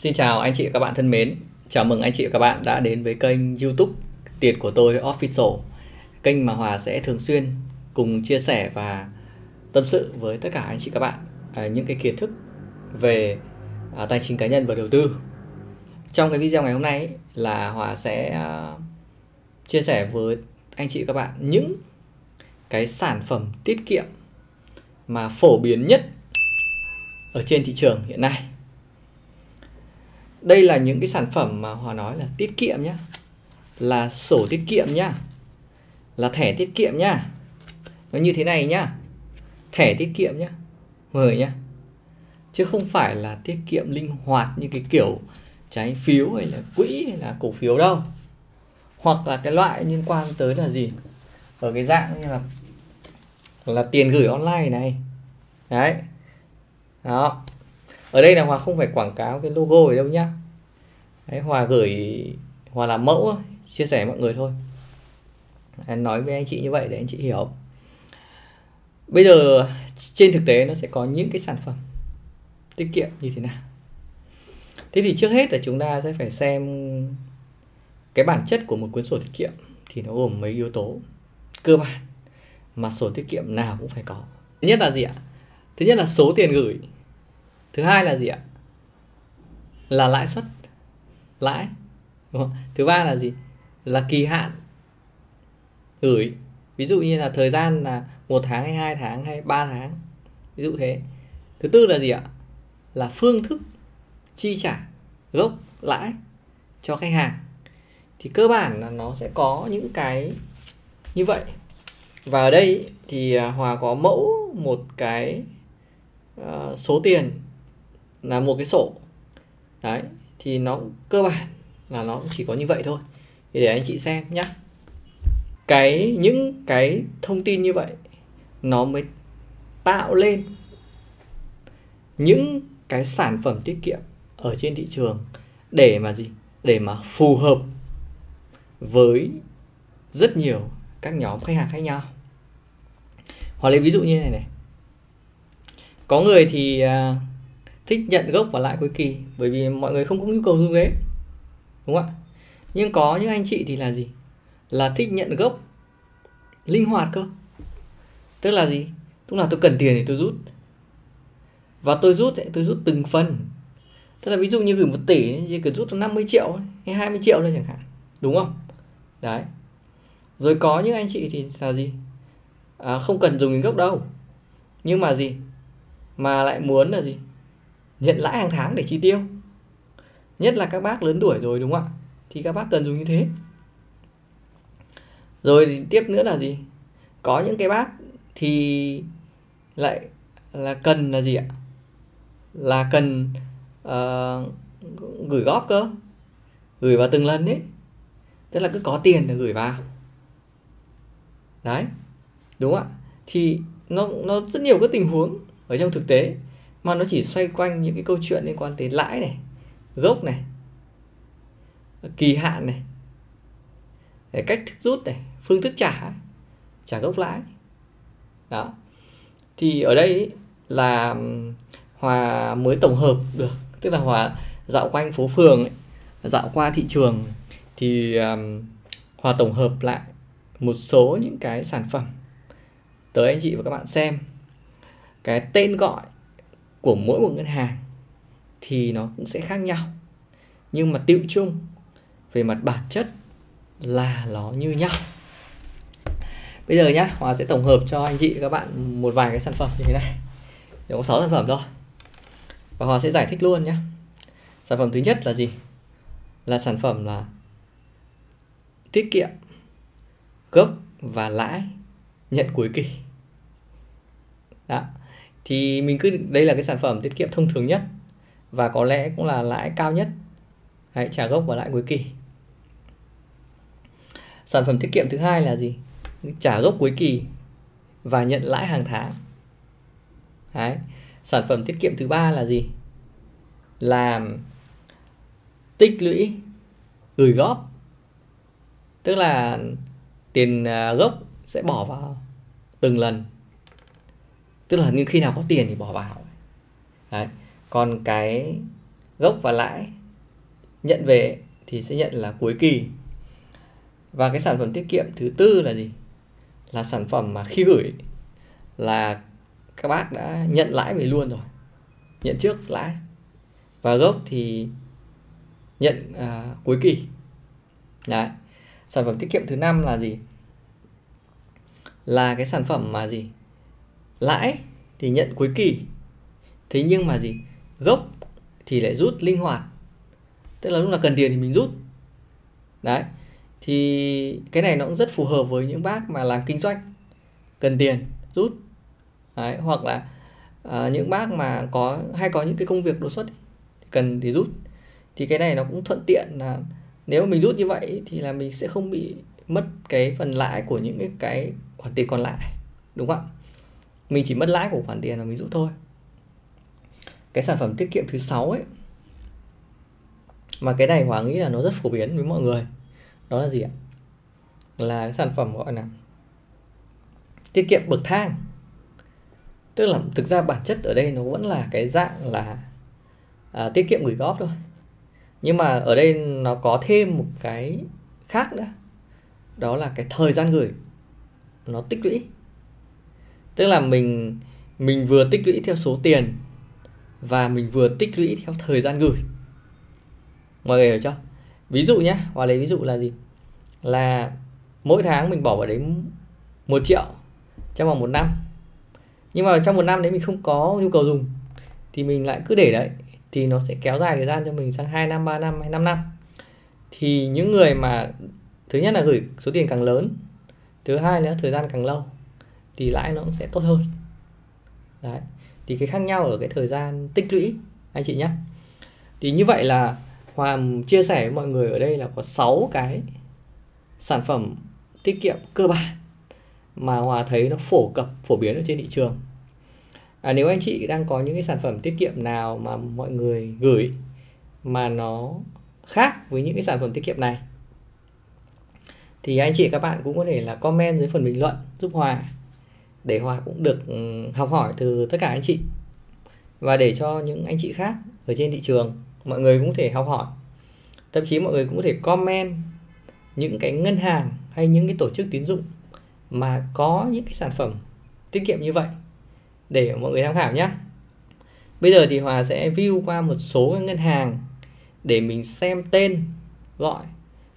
Xin chào anh chị và các bạn thân mến. Chào mừng anh chị và các bạn đã đến với kênh YouTube Tiền của tôi Official. Kênh mà Hòa sẽ thường xuyên cùng chia sẻ và tâm sự với tất cả anh chị các bạn à, những cái kiến thức về à, tài chính cá nhân và đầu tư. Trong cái video ngày hôm nay là Hòa sẽ à, chia sẻ với anh chị các bạn những cái sản phẩm tiết kiệm mà phổ biến nhất ở trên thị trường hiện nay đây là những cái sản phẩm mà họ nói là tiết kiệm nhá. Là sổ tiết kiệm nhá. Là thẻ tiết kiệm nhá. Nó như thế này nhá. Thẻ tiết kiệm nhá. Mời nhá. Chứ không phải là tiết kiệm linh hoạt như cái kiểu trái phiếu hay là quỹ hay là cổ phiếu đâu. Hoặc là cái loại liên quan tới là gì? Ở cái dạng như là là tiền gửi online này. Đấy. Đó ở đây là hòa không phải quảng cáo cái logo ở đâu nhá. Đấy, hòa gửi hòa làm mẫu chia sẻ với mọi người thôi. Nói với anh chị như vậy để anh chị hiểu. Bây giờ trên thực tế nó sẽ có những cái sản phẩm tiết kiệm như thế nào. Thế thì trước hết là chúng ta sẽ phải xem cái bản chất của một cuốn sổ tiết kiệm thì nó gồm mấy yếu tố cơ bản mà sổ tiết kiệm nào cũng phải có. Nhất là gì ạ? Thứ nhất là số tiền gửi thứ hai là gì ạ? Là lãi suất. Lãi đúng không? thứ ba là gì? Là kỳ hạn. Gửi. Ví dụ như là thời gian là một tháng hay hai tháng hay ba tháng. Ví dụ thế. Thứ tư là gì ạ? Là phương thức chi trả gốc lãi cho khách hàng. Thì cơ bản là nó sẽ có những cái như vậy. Và ở đây thì à, hòa có mẫu một cái uh, số tiền là một cái sổ. Đấy thì nó cơ bản là nó chỉ có như vậy thôi. Thì để anh chị xem nhé cái những cái thông tin như vậy nó mới tạo lên những cái sản phẩm tiết kiệm ở trên thị trường để mà gì? Để mà phù hợp với rất nhiều các nhóm khách hàng khác nhau. Hoặc lấy ví dụ như này này. Có người thì uh, thích nhận gốc và lãi cuối kỳ bởi vì mọi người không có nhu cầu như thế đúng không ạ? Nhưng có những anh chị thì là gì? Là thích nhận gốc linh hoạt cơ. Tức là gì? Lúc nào tôi cần tiền thì tôi rút. Và tôi rút ấy, tôi rút từng phần. Tức là ví dụ như gửi một tỷ thì cứ rút 50 triệu hay 20 triệu thôi chẳng hạn đúng không? Đấy. Rồi có những anh chị thì là gì? À, không cần dùng đến gốc đâu. Nhưng mà gì? Mà lại muốn là gì? Nhận lãi hàng tháng để chi tiêu. Nhất là các bác lớn tuổi rồi đúng không ạ? Thì các bác cần dùng như thế. Rồi tiếp nữa là gì? Có những cái bác thì lại là cần là gì ạ? Là cần uh, gửi góp cơ. Gửi vào từng lần đấy tức là cứ có tiền là gửi vào. Đấy đúng không ạ? Thì nó nó rất nhiều các tình huống ở trong thực tế mà nó chỉ xoay quanh những cái câu chuyện liên quan tới lãi này gốc này kỳ hạn này cách thức rút này phương thức trả trả gốc lãi. Đó. Thì ở đây là hòa mới tổng hợp được tức là hòa dạo quanh phố phường ấy, dạo qua thị trường thì um, hòa tổng hợp lại một số những cái sản phẩm tới anh chị và các bạn xem. Cái tên gọi của mỗi một ngân hàng thì nó cũng sẽ khác nhau. Nhưng mà tiêu chung về mặt bản chất là nó như nhau. Bây giờ nhá, hòa sẽ tổng hợp cho anh chị các bạn một vài cái sản phẩm như thế này. Để có 6 sản phẩm thôi. Và hòa sẽ giải thích luôn nhé sản phẩm thứ nhất là gì? Là sản phẩm là tiết kiệm, gốc và lãi nhận cuối kỳ. Đó thì mình cứ đây là cái sản phẩm tiết kiệm thông thường nhất và có lẽ cũng là lãi cao nhất. Đấy, trả gốc và lãi cuối kỳ. Sản phẩm tiết kiệm thứ hai là gì? Trả gốc cuối kỳ và nhận lãi hàng tháng. Đấy. sản phẩm tiết kiệm thứ ba là gì? Là tích lũy gửi góp. Tức là tiền à, gốc sẽ bỏ vào từng lần tức là như khi nào có tiền thì bỏ vào. Đấy. Còn cái gốc và lãi nhận về thì sẽ nhận là cuối kỳ. Và cái sản phẩm tiết kiệm thứ tư là gì? Là sản phẩm mà khi gửi là các bác đã nhận lãi về luôn rồi. Nhận trước lãi. Và gốc thì nhận à, cuối kỳ. Đấy. Sản phẩm tiết kiệm thứ năm là gì? Là cái sản phẩm mà gì? Lãi thì nhận cuối kỳ. Thế nhưng mà gì? Gốc thì lại rút linh hoạt. Tức là lúc nào cần tiền thì mình rút. Đấy. Thì cái này nó cũng rất phù hợp với những bác mà làm kinh doanh. Cần tiền rút. Đấy, hoặc là uh, những bác mà có hay có những cái công việc đột xuất ấy, cần thì rút. Thì cái này nó cũng thuận tiện là nếu mình rút như vậy thì là mình sẽ không bị mất cái phần lãi của những cái, cái khoản tiền còn lại đúng không ạ? Mình chỉ mất lãi của khoản tiền mà mình rút thôi. Cái sản phẩm tiết kiệm thứ sáu ấy mà cái này Hòa nghĩ là nó rất phổ biến với mọi người. Đó là gì ạ? Là cái sản phẩm gọi là tiết kiệm bậc thang. Tức là thực ra bản chất ở đây nó vẫn là cái dạng là à, tiết kiệm gửi góp thôi. Nhưng mà ở đây nó có thêm một cái khác nữa. Đó là cái thời gian gửi. Nó tích lũy tức là mình mình vừa tích lũy theo số tiền và mình vừa tích lũy theo thời gian gửi. Mọi người hiểu chưa? Ví dụ nhé hòa lấy ví dụ là gì? Là mỗi tháng mình bỏ vào đấy một triệu trong vòng một năm. Nhưng mà trong một năm đấy mình không có nhu cầu dùng, thì mình lại cứ để đấy, thì nó sẽ kéo dài thời gian cho mình sang 2 năm 3 năm hay 5 năm. Thì những người mà, thứ nhất là gửi số tiền càng lớn, thứ hai là thời gian càng lâu thì lãi nó cũng sẽ tốt hơn. Đấy thì cái khác nhau ở cái thời gian tích lũy anh chị nhé. Thì như vậy là Hòa chia sẻ với mọi người ở đây là có 6 cái sản phẩm tiết kiệm cơ bản mà Hòa thấy nó phổ cập phổ biến ở trên thị trường. À, nếu anh chị đang có những cái sản phẩm tiết kiệm nào mà mọi người gửi mà nó khác với những cái sản phẩm tiết kiệm này thì anh chị các bạn cũng có thể là comment dưới phần bình luận giúp Hòa để Hòa cũng được ừ, học hỏi từ tất cả anh chị. Và để cho những anh chị khác ở trên thị trường, mọi người cũng có thể học hỏi. Thậm chí mọi người cũng có thể comment những cái ngân hàng hay những cái tổ chức tín dụng mà có những cái sản phẩm tiết kiệm như vậy để mọi người tham khảo nhé. Bây giờ thì hòa sẽ view qua một số cái ngân hàng để mình xem tên gọi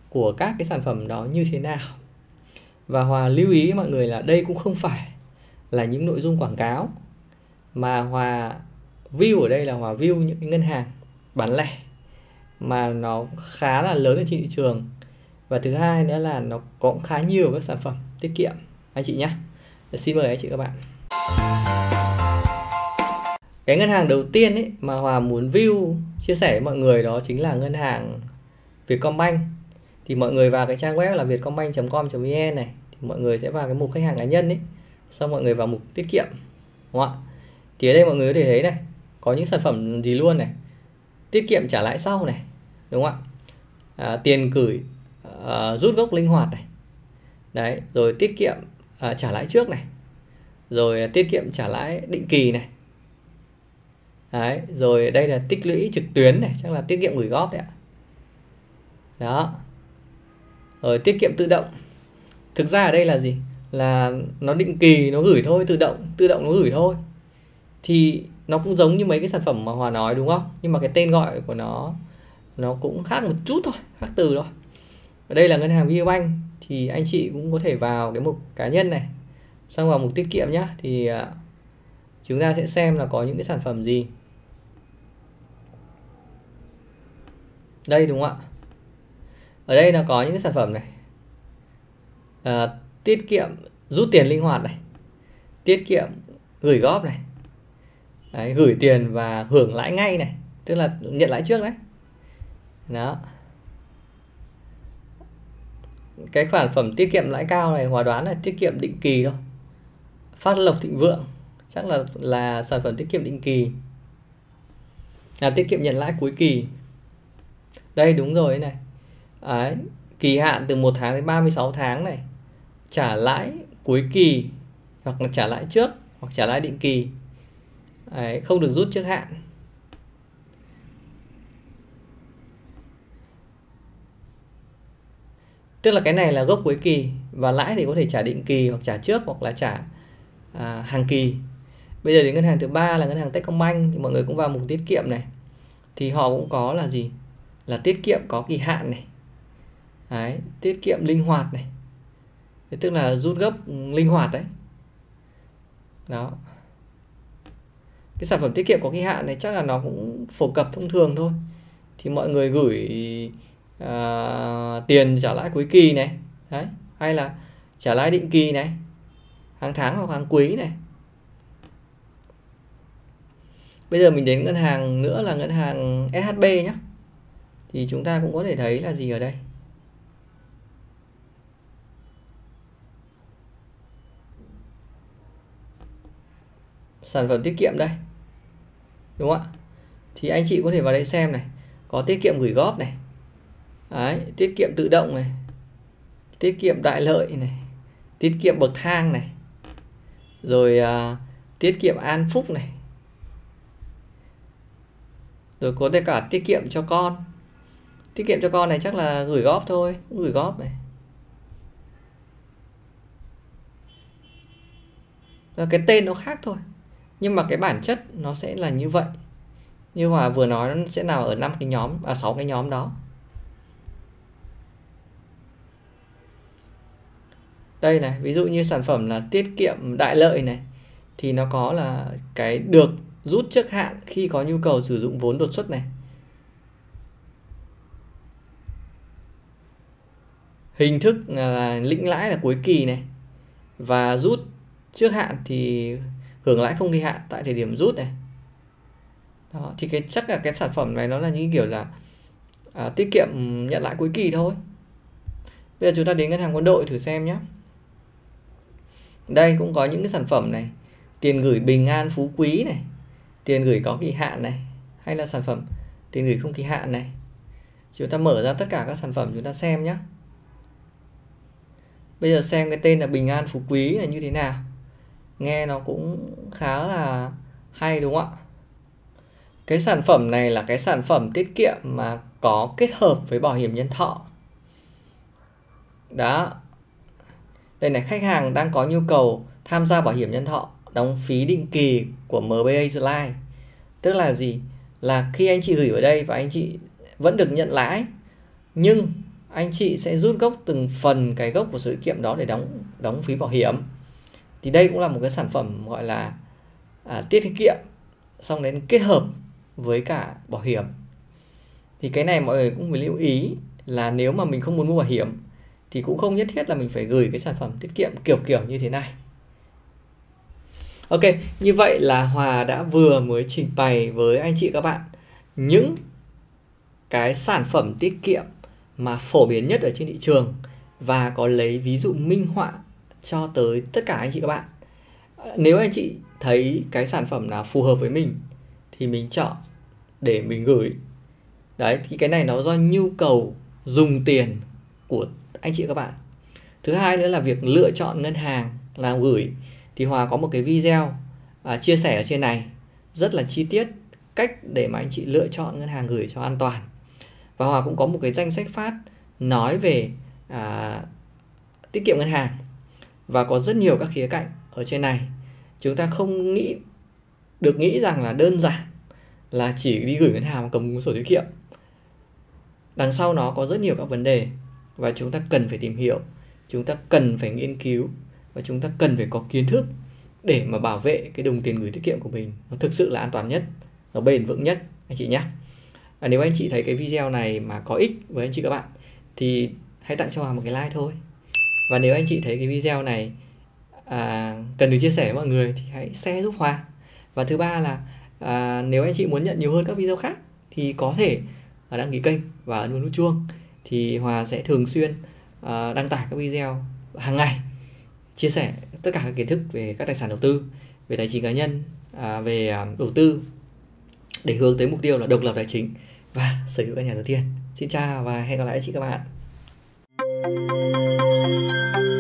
của các cái sản phẩm đó như thế nào. Và hòa lưu ý với mọi người là đây cũng không phải là những nội dung quảng cáo. Mà hòa view ở đây là hòa view những cái ngân hàng bán lẻ, mà nó khá là lớn ở trên thị trường. Và thứ hai nữa là nó có khá nhiều các sản phẩm tiết kiệm. Anh chị nhé xin mời anh chị các bạn. Cái ngân hàng đầu tiên ấy mà Hòa muốn view, chia sẻ với mọi người đó chính là ngân hàng Vietcombank. Thì mọi người vào cái trang web là vietcombank.com.vn này, thì mọi người sẽ vào cái mục khách hàng cá nhân ấy xong mọi người vào mục tiết kiệm đúng không ạ? Thì ở đây mọi người có thể thấy này có những sản phẩm gì luôn này. Tiết kiệm trả lãi sau này đúng không ạ? À, tiền gửi à, rút gốc linh hoạt này. Đấy rồi tiết kiệm à, trả lãi trước này. Rồi tiết kiệm trả lãi định kỳ này. Đấy rồi đây là tích lũy trực tuyến này chắc là tiết kiệm gửi góp đấy ạ. Đó. Rồi tiết kiệm tự động. Thực ra ở đây là gì? Là nó định kỳ nó gửi thôi tự động tự động nó gửi thôi. Thì nó cũng giống như mấy cái sản phẩm mà hòa nói đúng không? Nhưng mà cái tên gọi của nó nó cũng khác một chút thôi khác từ thôi. Ở đây là ngân hàng VPBank thì anh chị cũng có thể vào cái mục cá nhân này. Xong vào mục tiết kiệm nhá thì à, chúng ta sẽ xem là có những cái sản phẩm gì. Đây đúng không ạ? Ở đây là có những cái sản phẩm này. À, tiết kiệm rút tiền linh hoạt này. Tiết kiệm gửi góp này. Đấy, gửi tiền và hưởng lãi ngay này. Tức là nhận lãi trước đấy. Đó. Cái khoản phẩm tiết kiệm lãi cao này hòa đoán là tiết kiệm định kỳ thôi. Phát lộc thịnh vượng chắc là là sản phẩm tiết kiệm định kỳ. Là tiết kiệm nhận lãi cuối kỳ. Đây đúng rồi này. Đấy, kỳ hạn từ 1 tháng đến 36 tháng này trả lãi cuối kỳ hoặc là trả lãi trước hoặc trả lãi định kỳ. Đấy, không được rút trước hạn. Tức là cái này là gốc cuối kỳ và lãi thì có thể trả định kỳ hoặc trả trước hoặc là trả à, hàng kỳ. Bây giờ đến ngân hàng thứ ba là ngân hàng Techcombank thì mọi người cũng vào mục tiết kiệm này. Thì họ cũng có là gì? Là tiết kiệm có kỳ hạn này. Đấy, tiết kiệm linh hoạt này. Thế tức là rút gấp ừ, linh hoạt đấy. Đó. Cái sản phẩm tiết kiệm có kỳ hạn này chắc là nó cũng phổ cập thông thường thôi. Thì mọi người gửi à, tiền trả lãi cuối kỳ này đấy. Hay là trả lãi định kỳ này hàng tháng hoặc hàng quý này. Bây giờ mình đến ngân hàng nữa là ngân hàng SHB nhé thì chúng ta cũng có thể thấy là gì ở đây? Sản phẩm tiết kiệm đây. Đúng không ạ? Thì anh chị có thể vào đây xem này. Có tiết kiệm gửi góp này. Đấy, tiết kiệm tự động này. Tiết kiệm đại lợi này. Tiết kiệm bậc thang này. Rồi uh, tiết kiệm an phúc này. Rồi có thể cả tiết kiệm cho con. Tiết kiệm cho con này chắc là gửi góp thôi gửi góp này. Rồi cái tên nó khác thôi nhưng mà cái bản chất nó sẽ là như vậy. Như hòa vừa nói, nó sẽ nào ở năm cái nhóm à sáu cái nhóm đó. Đây này, ví dụ như sản phẩm là tiết kiệm đại lợi này, thì nó có là cái được rút trước hạn khi có nhu cầu sử dụng vốn đột xuất này. Hình thức là lĩnh lãi là cuối kỳ này. Và rút trước hạn thì hưởng lãi không kỳ hạn tại thời điểm rút này. Đó, thì cái chắc là cái sản phẩm này nó là như kiểu là à, tiết kiệm nhận lãi cuối kỳ thôi. Bây giờ chúng ta đến ngân hàng quân đội thử xem nhé đây cũng có những cái sản phẩm này tiền gửi bình an phú quý này tiền gửi có kỳ hạn này hay là sản phẩm tiền gửi không kỳ hạn này. Chúng ta mở ra tất cả các sản phẩm chúng ta xem nhé bây giờ xem cái tên là bình an phú quý là như thế nào nghe nó cũng khá là hay, đúng không ạ? Cái sản phẩm này là cái sản phẩm tiết kiệm mà có kết hợp với bảo hiểm nhân thọ. Đó. Đây này, khách hàng đang có nhu cầu tham gia bảo hiểm nhân thọ, đóng phí định kỳ của MBA Slide tức là gì? Là khi anh chị gửi ở đây và anh chị vẫn được nhận lãi, nhưng anh chị sẽ rút gốc từng phần cái gốc của sự kiện kiệm đó để đóng đóng phí bảo hiểm thì đây cũng là một cái sản phẩm gọi là à, tiết kiệm xong đến kết hợp với cả bảo hiểm. Thì cái này mọi người cũng phải lưu ý là nếu mà mình không muốn mua bảo hiểm thì cũng không nhất thiết là mình phải gửi cái sản phẩm tiết kiệm kiểu kiểu như thế này. Ok, như vậy là Hòa đã vừa mới trình bày với anh chị các bạn những cái sản phẩm tiết kiệm mà phổ biến nhất ở trên thị trường và có lấy ví dụ minh họa cho tới tất cả anh chị các bạn. Nếu anh chị thấy cái sản phẩm nào phù hợp với mình thì mình chọn để mình gửi. Đấy, thì cái này nó do nhu cầu dùng tiền của anh chị các bạn. Thứ hai nữa là việc lựa chọn ngân hàng làm gửi thì Hòa có một cái video à, chia sẻ ở trên này rất là chi tiết cách để mà anh chị lựa chọn ngân hàng gửi cho an toàn và Hòa cũng có một cái danh sách phát nói về à, tiết kiệm ngân hàng và có rất nhiều các khía cạnh ở trên này. Chúng ta không nghĩ, được nghĩ rằng là đơn giản là chỉ đi gửi ngân hàng và cầm sổ tiết kiệm. Đằng sau nó có rất nhiều các vấn đề và chúng ta cần phải tìm hiểu, chúng ta cần phải nghiên cứu và chúng ta cần phải có kiến thức để mà bảo vệ cái đồng tiền gửi tiết kiệm của mình nó thực sự là an toàn nhất, nó bền vững nhất, anh chị nhé. Và nếu anh chị thấy cái video này mà có ích với anh chị các bạn thì hãy tặng cho Hòa một cái like thôi và nếu anh chị thấy cái video này à, cần được chia sẻ với mọi người thì hãy share giúp Hòa. Và thứ ba là à, nếu anh chị muốn nhận nhiều hơn các video khác thì có thể à, đăng ký kênh và ấn vào nút chuông thì Hòa sẽ thường xuyên à, đăng tải các video hàng ngày chia sẻ tất cả các kiến thức về các tài sản đầu tư về tài chính cá nhân à, về à, đầu tư để hướng tới mục tiêu là độc lập tài chính và sở hữu căn nhà đầu tiên. Xin chào và hẹn gặp lại anh chị các bạn. Música